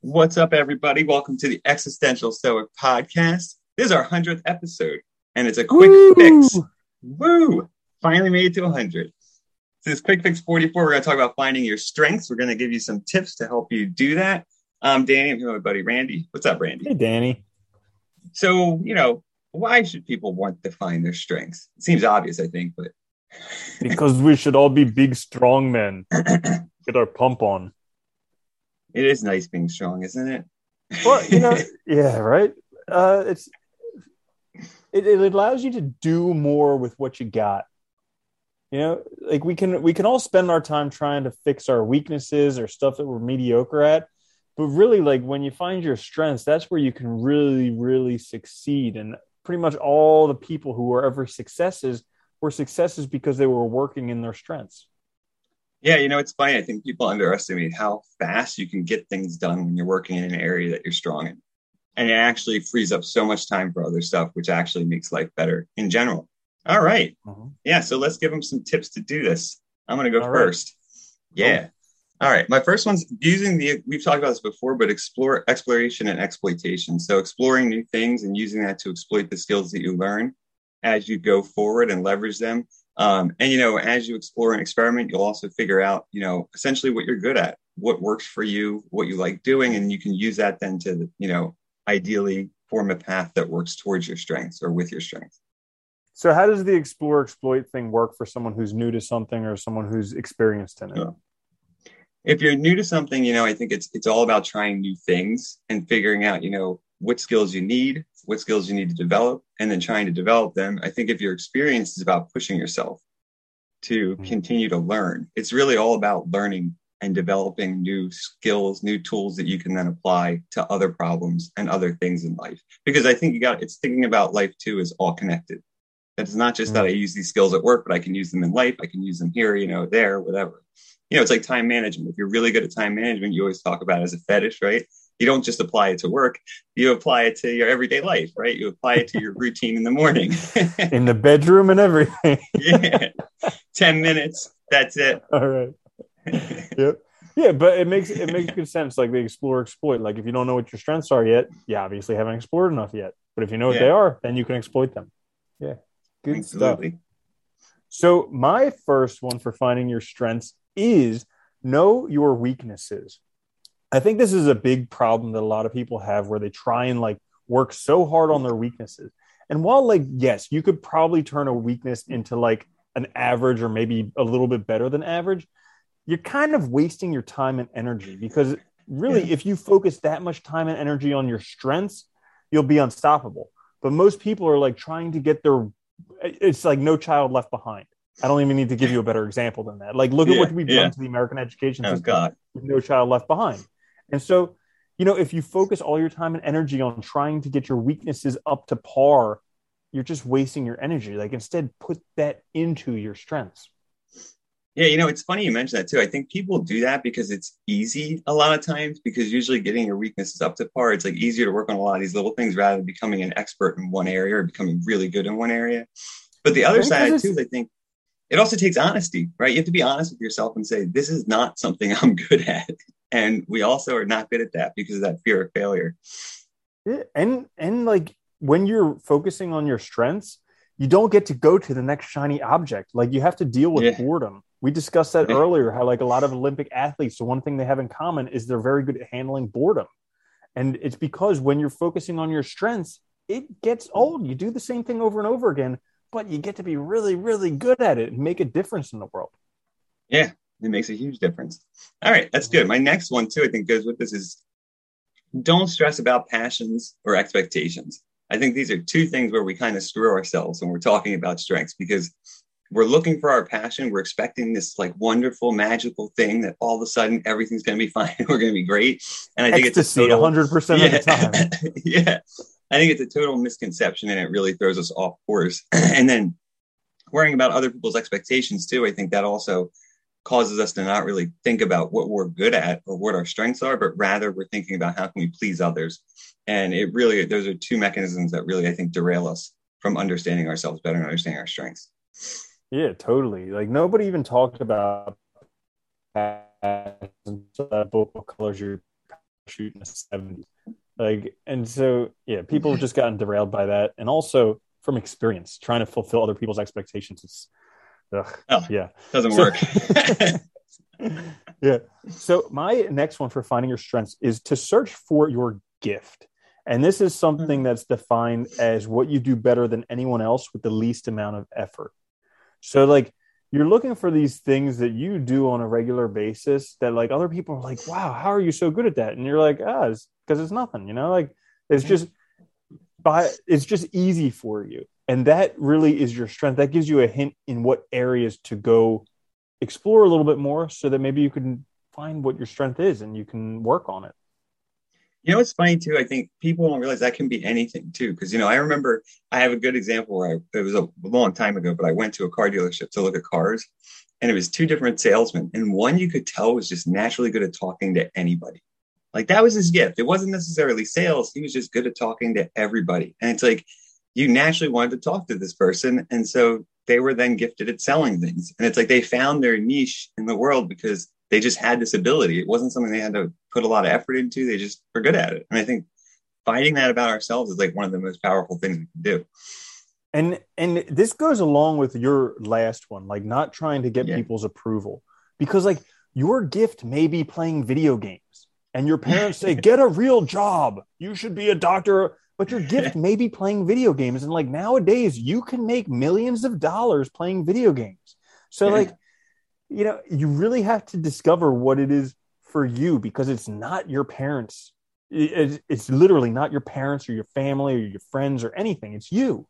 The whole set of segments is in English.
What's up, everybody? Welcome to the Existential Stoic Podcast. This is our 100th episode, and it's a quick Woo! fix. Woo! Finally made it to 100. So This is Quick Fix 44. We're going to talk about finding your strengths. We're going to give you some tips to help you do that. I'm Danny. I'm here with my buddy Randy. What's up, Randy? Hey, Danny. So, you know, why should people want to find their strengths? It seems obvious, I think, but Because we should all be big, strong men. Get our pump on. It is nice being strong, isn't it? Well, you know, yeah, right. Uh, it's it, it allows you to do more with what you got. You know, like we can we can all spend our time trying to fix our weaknesses or stuff that we're mediocre at, but really, like when you find your strengths, that's where you can really, really succeed. And pretty much all the people who were ever successes were successes because they were working in their strengths. Yeah, you know, it's funny. I think people underestimate how fast you can get things done when you're working in an area that you're strong in. And it actually frees up so much time for other stuff, which actually makes life better in general. All right. Mhm. Yeah. So let's give them some tips to do this. I'm going to go All right. first. Yeah. All right. My first one's using the, we've talked about this before, but explore exploration and exploitation. So exploring new things and using that to exploit the skills that you learn as you go forward and leverage them. Um, and, you know, as you explore and experiment, you'll also figure out, you know, essentially what you're good at, what works for you, what you like doing. And you can use that then to, you know, ideally form a path that works towards your strengths or with your strengths. So, how does the explore exploit thing work for someone who's new to something or someone who's experienced in it? Yeah. if you're new to something, you know, I think it's it's all about trying new things and figuring out, you know, what skills you need, what skills you need to develop, and then trying to develop them. I think if your experience is about pushing yourself to Mhm. continue to learn, it's really all about learning and developing new skills, new tools that you can then apply to other problems and other things in life. Because I think you got it's thinking about life too is all connected. It's not just that I use these skills at work, but I can use them in life. I can use them here, you know, there, whatever you know, it's like time management. If you're really good at time management, you always talk about it as a fetish, right? You don't just apply it to work, you apply it to your everyday life, right? You apply it to your routine in the morning. In the bedroom and everything. yeah. 10 minutes, that's it. All right. Yep. Yeah, but it makes it makes good sense. Like the explore exploit. Like if you don't know what your strengths are yet, you obviously haven't explored enough yet. But if you know what Yeah. they are, then you can exploit them. Yeah. Good stuff. So my first one for finding your strengths is know your weaknesses. I think this is a big problem that a lot of people have where they try and like work so hard on their weaknesses. And while like yes, you could probably turn a weakness into like an average or maybe a little bit better than average, you're kind of wasting your time and energy because really Yeah. if you focus that much time and energy on your strengths, you'll be unstoppable. But most people are like trying to get their it's like no child left behind. I don't even need to give you a better example than that. Like, look at what we've yeah. done to the American education Oh, system God. with no child left behind. And so, you know, if you focus all your time and energy on trying to get your weaknesses up to par, you're just wasting your energy. Like, instead, put that into your strengths. Yeah, you know, it's funny you mentioned that too. I think people do that because it's easy a lot of times because usually getting your weaknesses up to par, it's like easier to work on a lot of these little things rather than becoming an expert in one area or becoming really good in one area. But the other side too is I think it also takes honesty, right? You have to be honest with yourself and say, this is not something I'm good at. And we also are not good at that because of that fear of failure. Yeah, and and like when you're focusing on your strengths, you don't get to go to the next shiny object. Like you have to deal with Yeah. boredom. We discussed that Yeah. earlier. How like a lot of Olympic athletes, the one thing they have in common is they're very good at handling boredom, and it's because when you're focusing on your strengths, it gets old. You do the same thing over and over again, but you get to be really, really good at it and make a difference in the world. Yeah, it makes a huge difference. All right, that's good. My next one too, I think goes with this is don't stress about passions or expectations. I think these are two things where we kind of screw ourselves when we're talking about strengths because we're looking for our passion. We're expecting this like wonderful, magical thing that all of a sudden everything's going to be fine. We're going to be great. And I think it's a hundred percent of the time. yeah. I think it's a total misconception and it really throws us off course. and then worrying about other people's expectations too, I think that also causes us to not really think about what we're good at or what our strengths are, but rather we're thinking about how can we please others. And it really, those are two mechanisms that really, I think, derail us from understanding ourselves better and understanding our strengths. Yeah, totally. Like nobody even talked about uh, what color is your parachute in the 70s. Like, and so, yeah, people have just gotten derailed by that. And also from experience, trying to fulfill other people's expectations. It's, ugh, oh, yeah. Doesn't so, work. yeah. So, my next one for finding your strengths is to search for your gift. And this is something hmm. that's defined as what you do better than anyone else with the least amount of effort. So, like, you're looking for these things that you do on a regular basis that like other people are like, wow, how are you so good at that? And you're like, ah, it's because it's nothing, you know, like it's just by it's just easy for you. And that really is your strength. That gives you a hint in what areas to go explore a little bit more so that maybe you can find what your strength is and you can work on it. You know, it's funny too. I think people don't realize that can be anything too. Cause, you know, I remember I have a good example where I, it was a long time ago, but I went to a car dealership to look at cars and it was two different salesmen. And one you could tell was just naturally good at talking to anybody. Like that was his gift. It wasn't necessarily sales. He was just good at talking to everybody. And it's like you naturally wanted to talk to this person. And so they were then gifted at selling things. And it's like they found their niche in the world because they just had this ability. It wasn't something they had to put a lot of effort into. They just were good at it. And I think finding that about ourselves is like one of the most powerful things we can do. And and this goes along with your last one, like not trying to get yeah. people's approval. Because like your gift may be playing video games and your parents say, get a real job. You should be a doctor. But your gift may be playing video games. And like nowadays, you can make millions of dollars playing video games. So, like, you know, you really have to discover what it is for you because it's not your parents. It's literally not your parents or your family or your friends or anything. It's you.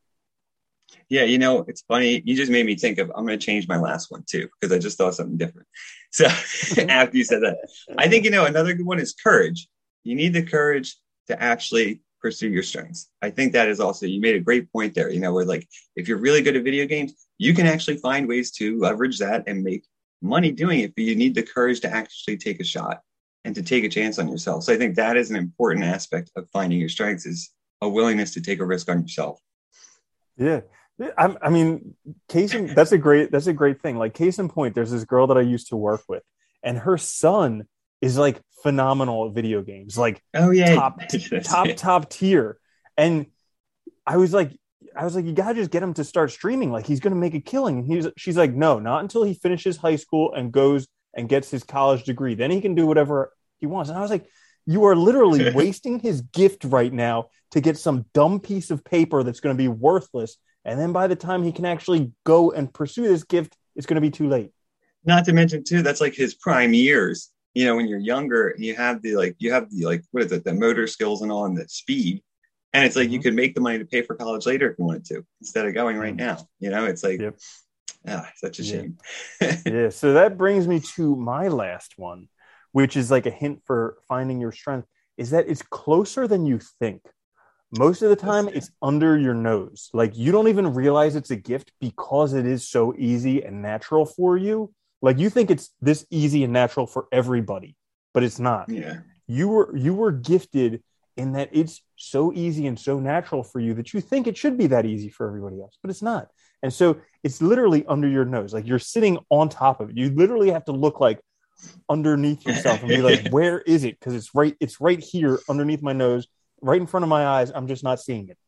Yeah, you know, it's funny. You just made me think of I'm going to change my last one too because I just thought something different. So after you said that, I think you know another good one is courage. You need the courage to actually pursue your strengths. I think that is also you made a great point there. You know, where like if you're really good at video games, you can actually find ways to leverage that and make money doing it, but you need the courage to actually take a shot and to take a chance on yourself. So I think that is an important aspect of finding your strengths is a willingness to take a risk on yourself. Yeah. I, I mean, case in, that's a great that's a great thing. Like case in point, there's this girl that I used to work with, and her son is like phenomenal at video games, like oh yeah, top top top tier. And I was like, I was like, you gotta just get him to start streaming. Like he's gonna make a killing. And he's she's like, no, not until he finishes high school and goes and gets his college degree. Then he can do whatever he wants. And I was like, you are literally wasting his gift right now to get some dumb piece of paper that's going to be worthless and then by the time he can actually go and pursue this gift, it's going to be too late. Not to mention, too, that's like his prime years. You know, when you're younger and you have the like, you have the like, what is it, the motor skills and all, and the speed. And it's like mm-hmm. you could make the money to pay for college later if you wanted to, instead of going right mm-hmm. now. You know, it's like, yep. ah, such a shame. Yeah. yeah. So that brings me to my last one, which is like a hint for finding your strength, is that it's closer than you think most of the time it's under your nose like you don't even realize it's a gift because it is so easy and natural for you like you think it's this easy and natural for everybody but it's not. Yeah. You were you were gifted in that it's so easy and so natural for you that you think it should be that easy for everybody else but it's not. And so it's literally under your nose. Like you're sitting on top of it. You literally have to look like underneath yourself and be like where is it? Because it's right it's right here underneath my nose right in front of my eyes. I'm just not seeing it.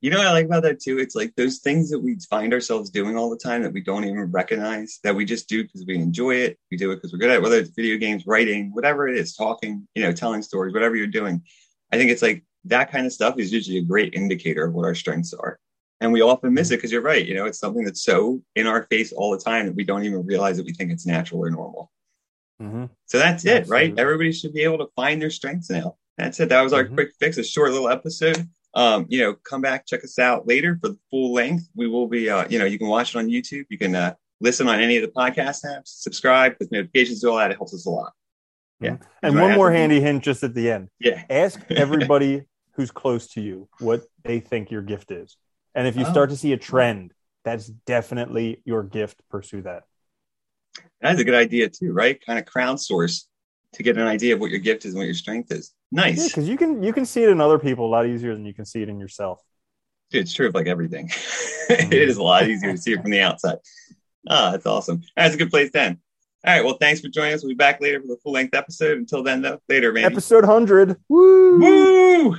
You know what I like about that too? It's like those things that we find ourselves doing all the time that we don't even recognize that we just do because we enjoy it. We do it because we're good at it, whether it's video games, writing, whatever it is, talking, you know, telling stories, whatever you're doing. I think it's like that kind of stuff is usually a great indicator of what our strengths are. And we often miss it because you're right. You know, it's something that's so in our face all the time that we don't even realize that we think it's natural or normal. Mm-hmm. So that's it, Absolutely. right? Everybody should be able to find their strengths now. That's it. That was our mm-hmm. quick fix, a short little episode. Um, you know, come back, check us out later for the full length. We will be, uh, you know, you can watch it on YouTube. You can uh, listen on any of the podcast apps, subscribe with notifications, do all that. It helps us a lot. Yeah. Mm-hmm. And one more handy hint just at the end. Yeah. Ask everybody who's close to you what they think your gift is. And if you oh. start to see a trend, that's definitely your gift. Pursue that. That's a good idea too, right? Kind of crowdsource to get an idea of what your gift is and what your strength is. Nice. because yeah, you can you can see it in other people a lot easier than you can see it in yourself. Dude, It's true of like everything. it is a lot easier to see it from the outside. Ah, that's awesome. That's a good place then. All right. Well, thanks for joining us. We'll be back later for the full length episode. Until then, though, later, man. Episode 100. Woo! Woo!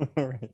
All right.